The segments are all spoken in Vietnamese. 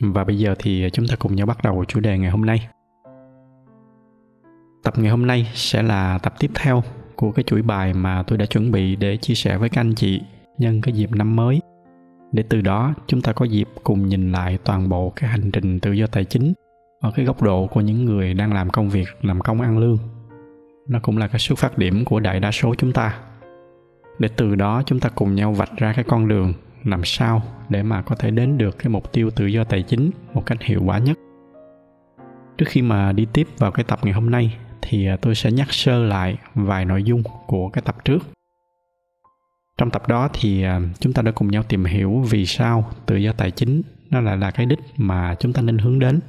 và bây giờ thì chúng ta cùng nhau bắt đầu chủ đề ngày hôm nay. Tập ngày hôm nay sẽ là tập tiếp theo của cái chuỗi bài mà tôi đã chuẩn bị để chia sẻ với các anh chị nhân cái dịp năm mới. Để từ đó, chúng ta có dịp cùng nhìn lại toàn bộ cái hành trình tự do tài chính ở cái góc độ của những người đang làm công việc, làm công ăn lương. Nó cũng là cái xuất phát điểm của đại đa số chúng ta. Để từ đó, chúng ta cùng nhau vạch ra cái con đường làm sao để mà có thể đến được cái mục tiêu tự do tài chính một cách hiệu quả nhất. Trước khi mà đi tiếp vào cái tập ngày hôm nay thì à, tôi sẽ nhắc sơ lại vài nội dung của cái tập trước. Trong tập đó thì à, chúng ta đã cùng nhau tìm hiểu vì sao tự do tài chính nó lại là cái đích mà chúng ta nên hướng đến.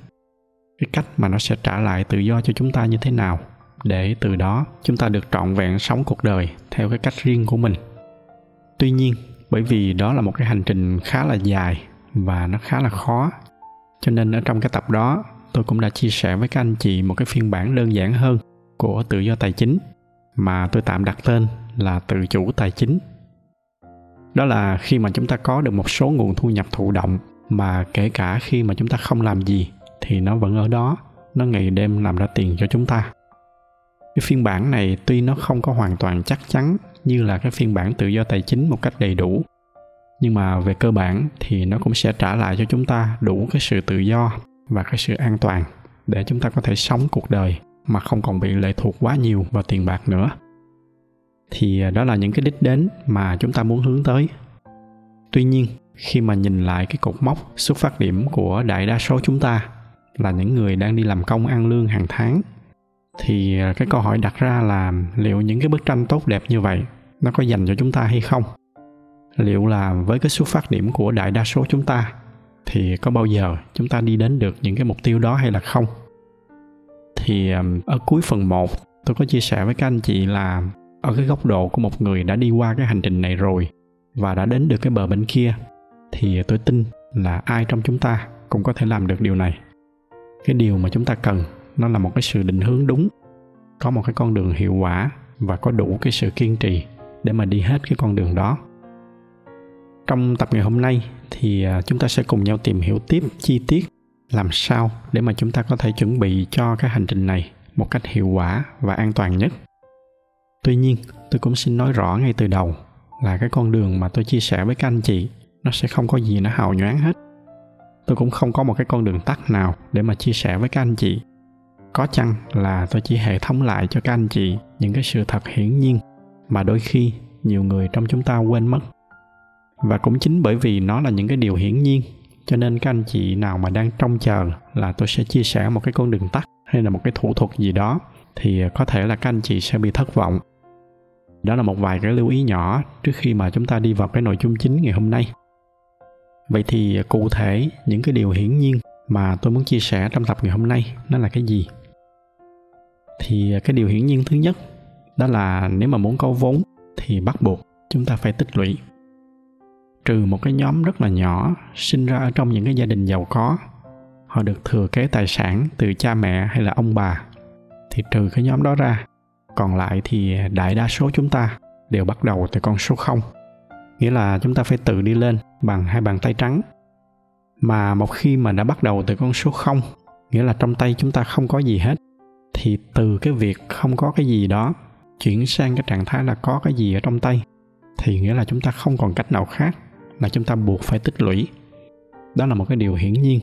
Cái cách mà nó sẽ trả lại tự do cho chúng ta như thế nào để từ đó chúng ta được trọn vẹn sống cuộc đời theo cái cách riêng của mình. Tuy nhiên bởi vì đó là một cái hành trình khá là dài và nó khá là khó. Cho nên ở trong cái tập đó, tôi cũng đã chia sẻ với các anh chị một cái phiên bản đơn giản hơn của tự do tài chính mà tôi tạm đặt tên là tự chủ tài chính. Đó là khi mà chúng ta có được một số nguồn thu nhập thụ động mà kể cả khi mà chúng ta không làm gì thì nó vẫn ở đó, nó ngày đêm làm ra tiền cho chúng ta. Cái phiên bản này tuy nó không có hoàn toàn chắc chắn như là cái phiên bản tự do tài chính một cách đầy đủ. Nhưng mà về cơ bản thì nó cũng sẽ trả lại cho chúng ta đủ cái sự tự do và cái sự an toàn để chúng ta có thể sống cuộc đời mà không còn bị lệ thuộc quá nhiều vào tiền bạc nữa. Thì à, đó là những cái đích đến mà chúng ta muốn hướng tới. Tuy nhiên, khi mà nhìn lại cái cột mốc xuất phát điểm của đại đa số chúng ta là những người đang đi làm công ăn lương hàng tháng, thì à, cái câu hỏi đặt ra là liệu những cái bức tranh tốt đẹp như vậy nó có dành cho chúng ta hay không? Liệu là với cái xuất phát điểm của đại đa số chúng ta, thì có bao giờ chúng ta đi đến được những cái mục tiêu đó hay là không? Thì ở cuối phần 1 tôi có chia sẻ với các anh chị là ở cái góc độ của một người đã đi qua cái hành trình này rồi và đã đến được cái bờ bên kia, thì tôi tin là ai trong chúng ta cũng có thể làm được điều này. Cái điều mà chúng ta cần, nó là một cái sự định hướng đúng, có một cái con đường hiệu quả và có đủ cái sự kiên trì để mà đi hết cái con đường đó. Trong tập ngày hôm nay thì à, chúng ta sẽ cùng nhau tìm hiểu tiếp chi tiết làm sao để mà chúng ta có thể chuẩn bị cho cái hành trình này một cách hiệu quả và an toàn nhất. Tuy nhiên, tôi cũng xin nói rõ ngay từ đầu là cái con đường mà tôi chia sẻ với các anh chị, nó sẽ không có gì nó hào nhoáng hết. Tôi cũng không có một cái con đường tắt nào để mà chia sẻ với các anh chị. Có chăng là tôi chỉ hệ thống lại cho các anh chị những cái sự thật hiển nhiên mà đôi khi nhiều người trong chúng ta quên mất. Và cũng chính bởi vì nó là những cái điều hiển nhiên, cho nên các anh chị nào mà đang trông chờ là tôi sẽ chia sẻ một cái con đường tắt hay là một cái thủ thuật gì đó, thì có thể là các anh chị sẽ bị thất vọng. Đó là một vài cái lưu ý nhỏ trước khi mà chúng ta đi vào cái nội dung chính ngày hôm nay. Vậy thì cụ thể những cái điều hiển nhiên mà tôi muốn chia sẻ trong tập ngày hôm nay nó là cái gì? Thì cái điều hiển nhiên thứ nhất đó là nếu mà muốn có vốn thì bắt buộc chúng ta phải tích lũy. Trừ một cái nhóm rất là nhỏ sinh ra ở trong những cái gia đình giàu có, họ được thừa kế tài sản từ cha mẹ hay là ông bà, thì trừ cái nhóm đó ra, còn lại thì đại đa số chúng ta đều bắt đầu từ con số 0 nghĩa là chúng ta phải tự đi lên bằng hai bàn tay trắng. Mà một khi mà đã bắt đầu từ con số 0 nghĩa là trong tay chúng ta không có gì hết, thì từ cái việc không có cái gì đó chuyển sang cái trạng thái là có cái gì ở trong tay, thì nghĩa là chúng ta không còn cách nào khác là chúng ta buộc phải tích lũy. Đó là một cái điều hiển nhiên.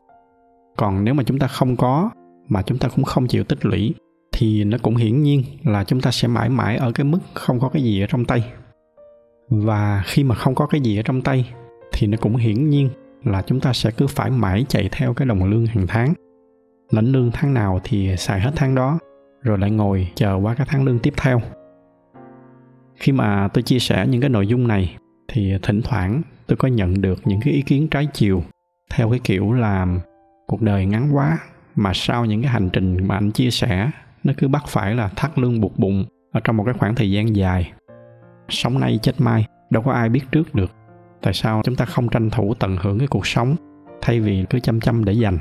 Còn nếu mà chúng ta không có mà chúng ta cũng không chịu tích lũy, thì nó cũng hiển nhiên là chúng ta sẽ mãi mãi ở cái mức không có cái gì ở trong tay. Và khi mà không có cái gì ở trong tay, thì nó cũng hiển nhiên là chúng ta sẽ cứ phải mãi chạy theo cái đồng lương hàng tháng. Lãnh lương tháng nào thì xài hết tháng đó, rồi lại ngồi chờ qua cái tháng lương tiếp theo khi mà tôi chia sẻ những cái nội dung này, thì thỉnh thoảng tôi có nhận được những cái ý kiến trái chiều theo cái kiểu là cuộc đời ngắn quá mà sau những cái hành trình mà anh chia sẻ, nó cứ bắt phải là thắt lưng buộc bụng ở trong một cái khoảng thời gian dài. Sống nay chết mai, đâu có ai biết trước được. Tại sao chúng ta không tranh thủ tận hưởng cái cuộc sống thay vì cứ chăm chăm để dành?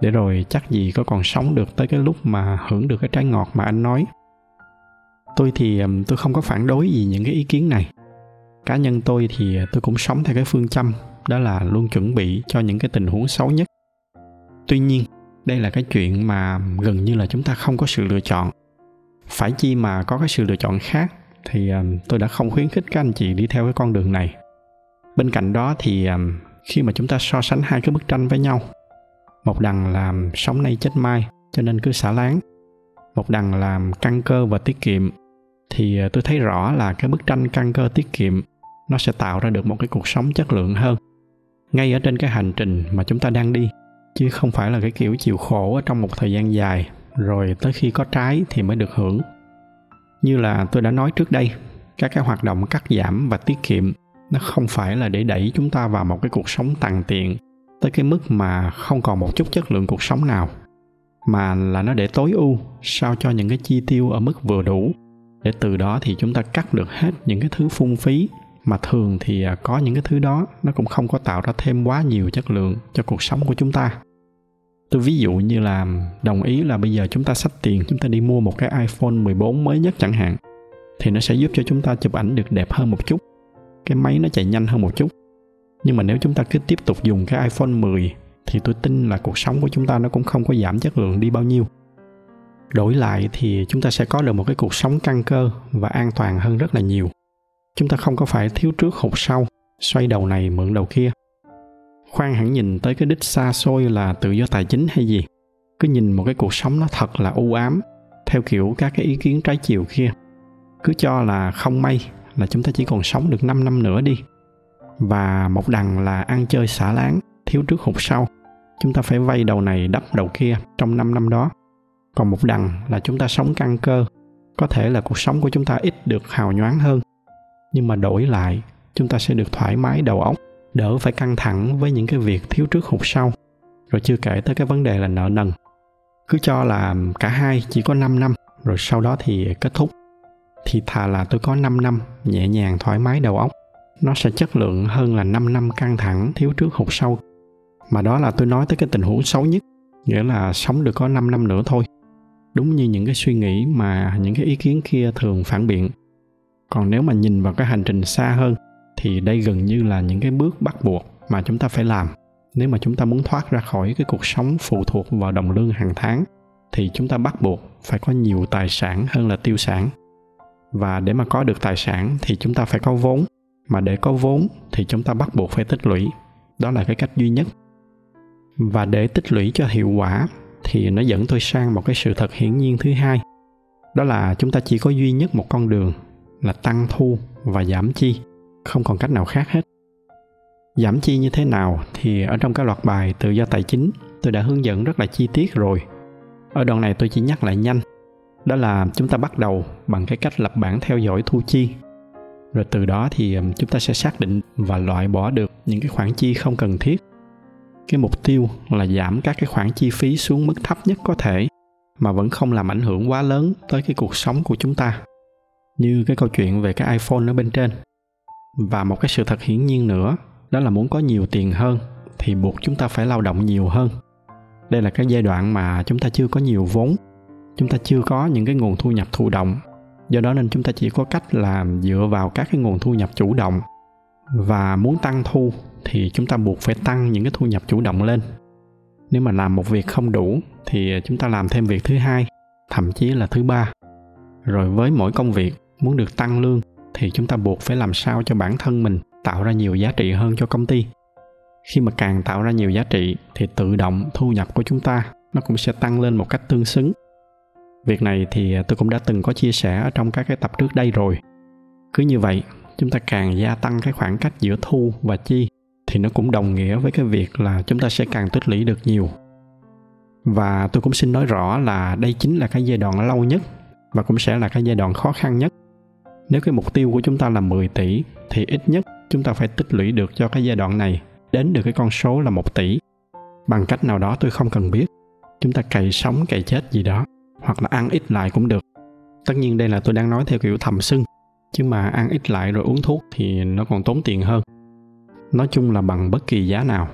Để rồi chắc gì có còn sống được tới cái lúc mà hưởng được cái trái ngọt mà anh nói? Tôi thì tôi không có phản đối gì những cái ý kiến này. Cá nhân tôi thì ờ, tôi cũng sống theo cái phương châm, đó là luôn chuẩn bị cho những cái tình huống xấu nhất. Tuy nhiên, đây là cái chuyện mà gần như là chúng ta không có sự lựa chọn. Phải chi mà có cái sự lựa chọn khác thì tôi đã không khuyến khích các anh chị đi theo cái con đường này. Bên cạnh đó thì khi mà chúng ta so sánh hai cái bức tranh với nhau, một đằng làm sống nay chết mai, cho nên cứ xả láng một đằng làm căn cơ và tiết kiệm, thì ờ, tôi thấy rõ là cái bức tranh căn cơ tiết kiệm nó sẽ tạo ra được một cái cuộc sống chất lượng hơn, ngay ở trên cái hành trình mà chúng ta đang đi, chứ không phải là cái kiểu chịu khổ ở trong một thời gian dài, rồi tới khi có trái thì mới được hưởng. Như là tôi đã nói trước đây, các cái hoạt động cắt giảm và tiết kiệm nó không phải là để đẩy chúng ta vào một cái cuộc sống tàn tiện tới cái mức mà không còn một chút chất lượng cuộc sống nào mà là nó để tối ưu, sao cho những cái chi tiêu ở mức vừa đủ. Để từ đó thì chúng ta cắt được hết những cái thứ phung phí mà thường thì à, có những cái thứ đó nó cũng không có tạo ra thêm quá nhiều chất lượng cho cuộc sống của chúng ta. Tôi ví dụ như là đồng ý là bây giờ chúng ta xách tiền, chúng ta đi mua một cái iPhone 14 mới nhất chẳng hạn, thì nó sẽ giúp cho chúng ta chụp ảnh được đẹp hơn một chút, cái máy nó chạy nhanh hơn một chút. Nhưng mà nếu chúng ta cứ tiếp tục dùng cái iPhone 10 thì tôi tin là cuộc sống của chúng ta nó cũng không có giảm chất lượng đi bao nhiêu. Đổi lại thì chúng ta sẽ có được một cái cuộc sống căn cơ và an toàn hơn rất là nhiều. Chúng ta không có phải thiếu trước hụt sau, xoay đầu này mượn đầu kia. Khoan hẳn nhìn tới cái đích xa xôi là tự do tài chính hay gì? Cứ nhìn một cái cuộc sống nó thật là u ám, theo kiểu các cái ý kiến trái chiều kia. Cứ cho là không may là chúng ta chỉ còn sống được 5 năm nữa đi. Và một đằng là ăn chơi xả láng thiếu trước hụt sau. Chúng ta phải vay đầu này đắp đầu kia trong 5 năm đó. Còn một đằng là chúng ta sống căn cơ. Có thể là cuộc sống của chúng ta ít được hào nhoáng hơn. Nhưng mà đổi lại, chúng ta sẽ được thoải mái đầu óc, đỡ phải căng thẳng với những cái việc thiếu trước hụt sau. Rồi chưa kể tới cái vấn đề là nợ nần. Cứ cho là cả hai chỉ có 5 năm, rồi sau đó thì kết thúc. Thì thà là tôi có 5 năm, nhẹ nhàng thoải mái đầu óc. Nó sẽ chất lượng hơn là 5 năm căng thẳng thiếu trước hụt sau mà đó là tôi nói tới cái tình huống xấu nhất, nghĩa là sống được có 5 năm nữa thôi. Đúng như những cái suy nghĩ mà những cái ý kiến kia thường phản biện. Còn nếu mà nhìn vào cái hành trình xa hơn, thì đây gần như là những cái bước bắt buộc mà chúng ta phải làm. Nếu mà chúng ta muốn thoát ra khỏi cái cuộc sống phụ thuộc vào đồng lương hàng tháng, thì chúng ta bắt buộc phải có nhiều tài sản hơn là tiêu sản. Và để mà có được tài sản, thì chúng ta phải có vốn. Mà để có vốn, thì chúng ta bắt buộc phải tích lũy. Đó là cái cách duy nhất và để tích lũy cho hiệu quả thì nó dẫn tôi sang một cái sự thật hiển nhiên thứ hai. Đó là chúng ta chỉ có duy nhất một con đường là tăng thu và giảm chi, không còn cách nào khác hết. Giảm chi như thế nào thì ở trong cái loạt bài tự do tài chính, tôi đã hướng dẫn rất là chi tiết rồi. Ở đoạn này tôi chỉ nhắc lại nhanh. Đó là chúng ta bắt đầu bằng cái cách lập bảng theo dõi thu chi. Rồi từ đó thì chúng ta sẽ xác định và loại bỏ được những cái khoản chi không cần thiết cái mục tiêu là giảm các cái khoản chi phí xuống mức thấp nhất có thể, mà vẫn không làm ảnh hưởng quá lớn tới cái cuộc sống của chúng ta. Như cái câu chuyện về cái iphone ở bên trên. Và một cái sự thật hiển nhiên nữa, đó là muốn có nhiều tiền hơn thì buộc chúng ta phải lao động nhiều hơn. Đây là cái giai đoạn mà chúng ta chưa có nhiều vốn, chúng ta chưa có những cái nguồn thu nhập thụ động. Do đó nên chúng ta chỉ có cách là dựa vào các cái nguồn thu nhập chủ động và muốn tăng thu thì chúng ta buộc phải tăng những cái thu nhập chủ động lên. Nếu mà làm một việc không đủ thì chúng ta làm thêm việc thứ hai, thậm chí là thứ ba. Rồi với mỗi công việc muốn được tăng lương thì chúng ta buộc phải làm sao cho bản thân mình tạo ra nhiều giá trị hơn cho công ty. Khi mà càng tạo ra nhiều giá trị thì tự động thu nhập của chúng ta nó cũng sẽ tăng lên một cách tương xứng. Việc này thì tôi cũng đã từng có chia sẻ ở trong các cái tập trước đây rồi. Cứ như vậy, chúng ta càng gia tăng cái khoảng cách giữa thu và chi thì nó cũng đồng nghĩa với cái việc là chúng ta sẽ càng tích lũy được nhiều. Và tôi cũng xin nói rõ là đây chính là cái giai đoạn lâu nhất và cũng sẽ là cái giai đoạn khó khăn nhất. Nếu cái mục tiêu của chúng ta là 10 tỷ thì ít nhất chúng ta phải tích lũy được cho cái giai đoạn này đến được cái con số là 1 tỷ. Bằng cách nào đó tôi không cần biết. Chúng ta cày sống, cày chết gì đó, hoặc là ăn ít lại cũng được. Tất nhiên đây là tôi đang nói theo kiểu thầm sưng chứ mà ăn ít lại rồi uống thuốc thì nó còn tốn tiền hơn nói chung là bằng bất kỳ giá nào.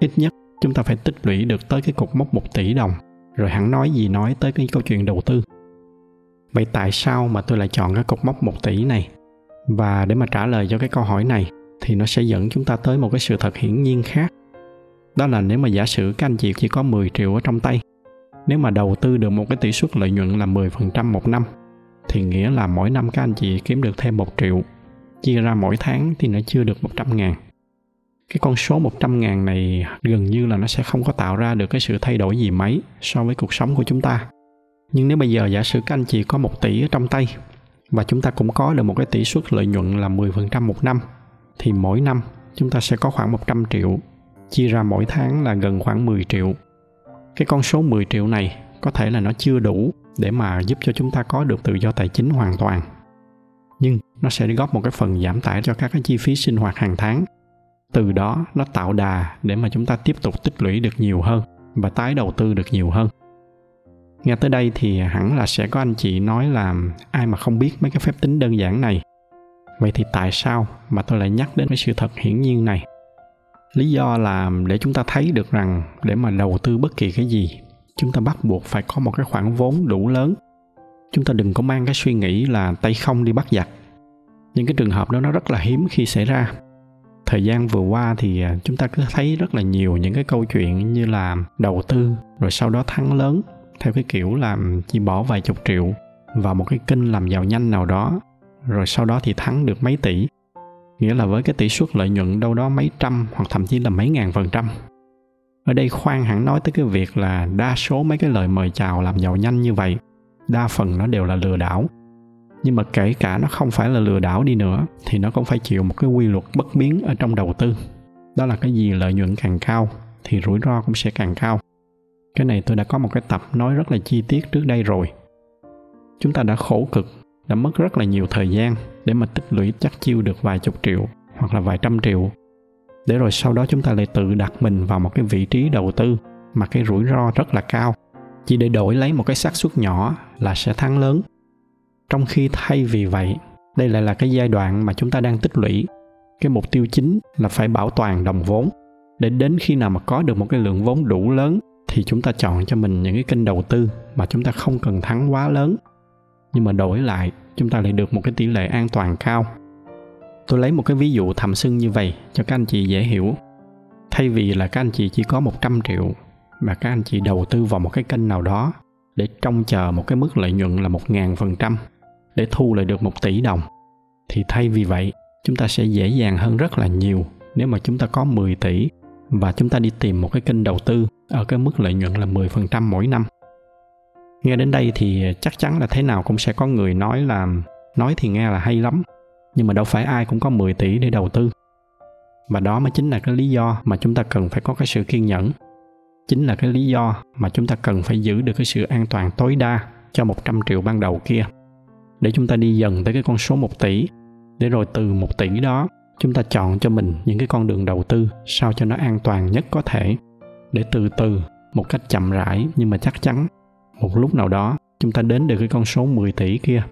Ít nhất, chúng ta phải tích lũy được tới cái cột mốc 1 tỷ đồng, rồi hẳn nói gì nói tới cái câu chuyện đầu tư. Vậy tại sao mà tôi lại chọn cái cột mốc 1 tỷ này? Và để mà trả lời cho cái câu hỏi này, thì nó sẽ dẫn chúng ta tới một cái sự thật hiển nhiên khác. Đó là nếu mà giả sử các anh chị chỉ có 10 triệu ở trong tay, nếu mà đầu tư được một cái tỷ suất lợi nhuận là 10% một năm, thì nghĩa là mỗi năm các anh chị kiếm được thêm 1 triệu. Chia ra mỗi tháng thì nó chưa được 100 ngàn cái con số 100 ngàn này gần như là nó sẽ không có tạo ra được cái sự thay đổi gì mấy so với cuộc sống của chúng ta. Nhưng nếu bây giờ giả sử các anh chị có 1 tỷ ở trong tay và chúng ta cũng có được một cái tỷ suất lợi nhuận là 10% một năm, thì mỗi năm chúng ta sẽ có khoảng 100 triệu, chia ra mỗi tháng là gần khoảng 10 triệu. Cái con số 10 triệu này có thể là nó chưa đủ để mà giúp cho chúng ta có được tự do tài chính hoàn toàn. Nhưng nó sẽ góp một cái phần giảm tải cho các cái chi phí sinh hoạt hàng tháng từ đó, nó tạo đà để mà chúng ta tiếp tục tích lũy được nhiều hơn và tái đầu tư được nhiều hơn. Nghe tới đây thì hẳn là sẽ có anh chị nói là ai mà không biết mấy cái phép tính đơn giản này. Vậy thì tại sao mà tôi lại nhắc đến cái sự thật hiển nhiên này? Lý do là để chúng ta thấy được rằng để mà đầu tư bất kỳ cái gì, chúng ta bắt buộc phải có một cái khoản vốn đủ lớn. Chúng ta đừng có mang cái suy nghĩ là tay không đi bắt giặc. Những cái trường hợp đó nó rất là hiếm khi xảy ra thời gian vừa qua thì à, chúng ta cứ thấy rất là nhiều những cái câu chuyện như là đầu tư, rồi sau đó thắng lớn, theo cái kiểu là chỉ bỏ vài chục triệu vào một cái kênh làm giàu nhanh nào đó, rồi sau đó thì thắng được mấy tỷ. Nghĩa là với cái tỷ suất lợi nhuận đâu đó mấy trăm hoặc thậm chí là mấy ngàn phần trăm. Ở đây khoan hẳn nói tới cái việc là đa số mấy cái lời mời chào làm giàu nhanh như vậy, đa phần nó đều là lừa đảo nhưng mà kể cả nó không phải là lừa đảo đi nữa, thì nó cũng phải chịu một cái quy luật bất biến ở trong đầu tư. Đó là cái gì lợi nhuận càng cao thì rủi ro cũng sẽ càng cao. Cái này tôi đã có một cái tập nói rất là chi tiết trước đây rồi. Chúng ta đã khổ cực, đã mất rất là nhiều thời gian để mà tích lũy chắc chiêu được vài chục triệu hoặc là vài trăm triệu. Để rồi sau đó chúng ta lại tự đặt mình vào một cái vị trí đầu tư mà cái rủi ro rất là cao. Chỉ để đổi lấy một cái xác suất nhỏ là sẽ thắng lớn trong khi thay vì vậy, đây lại là cái giai đoạn mà chúng ta đang tích lũy. Cái mục tiêu chính là phải bảo toàn đồng vốn. Để đến khi nào mà có được một cái lượng vốn đủ lớn, thì chúng ta chọn cho mình những cái kênh đầu tư mà chúng ta không cần thắng quá lớn. Nhưng mà đổi lại, chúng ta lại được một cái tỷ lệ an toàn cao. Tôi lấy một cái ví dụ thầm sưng như vậy cho các anh chị dễ hiểu. Thay vì là các anh chị chỉ có 100 triệu, mà các anh chị đầu tư vào một cái kênh nào đó để trông chờ một cái mức lợi nhuận là một ngàn phần trăm để thu lại được một tỷ đồng thì thay vì vậy chúng ta sẽ dễ dàng hơn rất là nhiều nếu mà chúng ta có 10 tỷ và chúng ta đi tìm một cái kênh đầu tư ở cái mức lợi nhuận là 10% mỗi năm. Nghe đến đây thì chắc chắn là thế nào cũng sẽ có người nói là nói thì nghe là hay lắm, nhưng mà đâu phải ai cũng có 10 tỷ để đầu tư. Và đó mới chính là cái lý do mà chúng ta cần phải có cái sự kiên nhẫn. Chính là cái lý do mà chúng ta cần phải giữ được cái sự an toàn tối đa cho 100 triệu ban đầu kia để chúng ta đi dần tới cái con số 1 tỷ. Để rồi từ 1 tỷ đó, chúng ta chọn cho mình những cái con đường đầu tư sao cho nó an toàn nhất có thể. Để từ từ, một cách chậm rãi nhưng mà chắc chắn, một lúc nào đó chúng ta đến được cái con số 10 tỷ kia.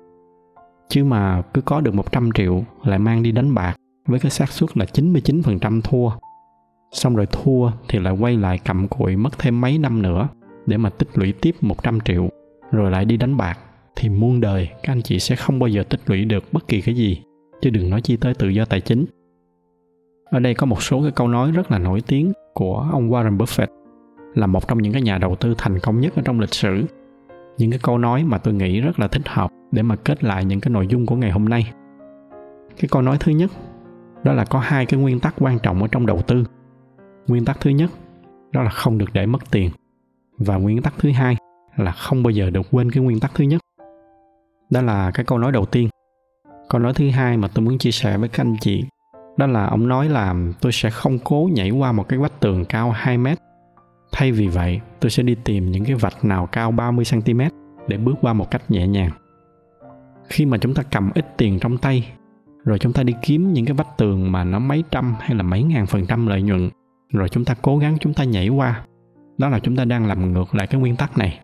Chứ mà cứ có được 100 triệu lại mang đi đánh bạc với cái xác suất là 99% thua. Xong rồi thua thì lại quay lại cầm cụi mất thêm mấy năm nữa để mà tích lũy tiếp 100 triệu rồi lại đi đánh bạc thì muôn đời các anh chị sẽ không bao giờ tích lũy được bất kỳ cái gì, chứ đừng nói chi tới tự do tài chính. Ở đây có một số cái câu nói rất là nổi tiếng của ông Warren Buffett, là một trong những cái nhà đầu tư thành công nhất ở trong lịch sử. Những cái câu nói mà tôi nghĩ rất là thích hợp để mà kết lại những cái nội dung của ngày hôm nay. Cái câu nói thứ nhất, đó là có hai cái nguyên tắc quan trọng ở trong đầu tư. Nguyên tắc thứ nhất, đó là không được để mất tiền. Và nguyên tắc thứ hai là không bao giờ được quên cái nguyên tắc thứ nhất đó là cái câu nói đầu tiên câu nói thứ hai mà tôi muốn chia sẻ với các anh chị đó là ông nói là tôi sẽ không cố nhảy qua một cái vách tường cao 2 mét. Thay vì vậy, tôi sẽ đi tìm những cái vạch nào cao 30 cm để bước qua một cách nhẹ nhàng. Khi mà chúng ta cầm ít tiền trong tay, rồi chúng ta đi kiếm những cái vách tường mà nó mấy trăm hay là mấy ngàn phần trăm lợi nhuận, rồi chúng ta cố gắng chúng ta nhảy qua, đó là chúng ta đang làm ngược lại cái nguyên tắc này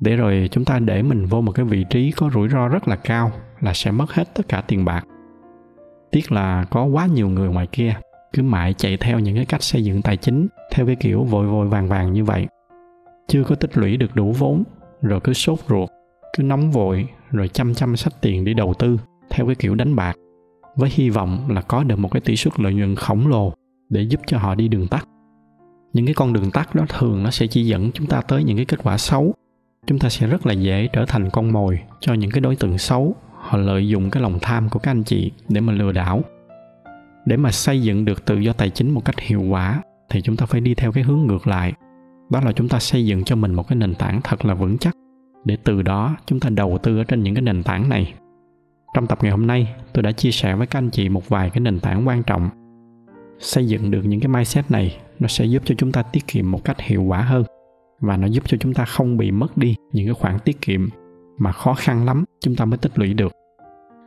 để rồi chúng ta để mình vô một cái vị trí có rủi ro rất là cao là sẽ mất hết tất cả tiền bạc. Tiếc là có quá nhiều người ngoài kia, cứ mãi chạy theo những cái cách xây dựng tài chính theo cái kiểu vội vội vàng vàng như vậy. Chưa có tích lũy được đủ vốn, rồi cứ sốt ruột, cứ nóng vội, rồi chăm chăm sách tiền đi đầu tư theo cái kiểu đánh bạc, với hy vọng là có được một cái tỷ suất lợi nhuận khổng lồ để giúp cho họ đi đường tắt. Những cái con đường tắt đó thường nó sẽ chỉ dẫn chúng ta tới những cái kết quả xấu chúng ta sẽ rất là dễ trở thành con mồi cho những cái đối tượng xấu. Họ lợi dụng cái lòng tham của các anh chị để mà lừa đảo. Để mà xây dựng được tự do tài chính một cách hiệu quả, thì chúng ta phải đi theo cái hướng ngược lại. Đó là chúng ta xây dựng cho mình một cái nền tảng thật là vững chắc. Để từ đó, chúng ta đầu tư ở trên những cái nền tảng này. Trong tập ngày hôm nay, tôi đã chia sẻ với các anh chị một vài cái nền tảng quan trọng. Xây dựng được những cái mindset này, nó sẽ giúp cho chúng ta tiết kiệm một cách hiệu quả hơn và nó giúp cho chúng ta không bị mất đi những cái khoản tiết kiệm mà khó khăn lắm chúng ta mới tích lũy được.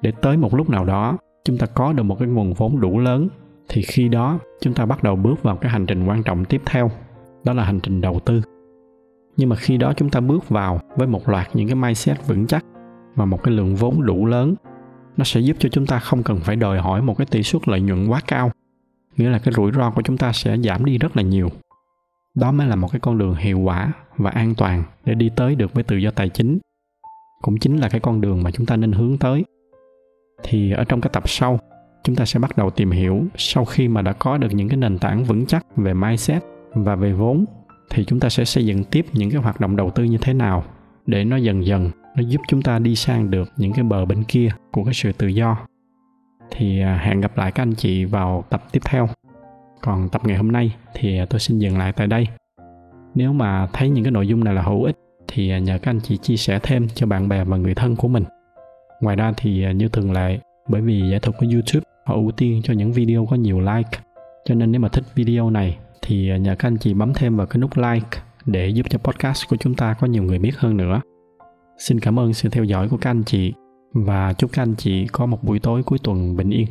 Để tới một lúc nào đó, chúng ta có được một cái nguồn vốn đủ lớn, thì khi đó chúng ta bắt đầu bước vào cái hành trình quan trọng tiếp theo, đó là hành trình đầu tư. Nhưng mà khi đó chúng ta bước vào với một loạt những cái mindset vững chắc và một cái lượng vốn đủ lớn, nó sẽ giúp cho chúng ta không cần phải đòi hỏi một cái tỷ suất lợi nhuận quá cao. Nghĩa là cái rủi ro của chúng ta sẽ giảm đi rất là nhiều đó mới là một cái con đường hiệu quả và an toàn để đi tới được với tự do tài chính. Cũng chính là cái con đường mà chúng ta nên hướng tới. Thì ở trong cái tập sau, chúng ta sẽ bắt đầu tìm hiểu sau khi mà đã có được những cái nền tảng vững chắc về mindset và về vốn, thì chúng ta sẽ xây dựng tiếp những cái hoạt động đầu tư như thế nào để nó dần dần nó giúp chúng ta đi sang được những cái bờ bên kia của cái sự tự do. Thì à, hẹn gặp lại các anh chị vào tập tiếp theo còn tập ngày hôm nay thì tôi xin dừng lại tại đây. Nếu mà thấy những cái nội dung này là hữu ích thì nhờ các anh chị chia sẻ thêm cho bạn bè và người thân của mình. Ngoài ra thì như thường lệ, bởi vì giải thuật của youtube họ ưu tiên cho những video có nhiều like, cho nên nếu mà thích video này thì nhờ các anh chị bấm thêm vào cái nút like để giúp cho podcast của chúng ta có nhiều người biết hơn nữa. Xin cảm ơn sự theo dõi của các anh chị và chúc các anh chị có một buổi tối cuối tuần bình yên.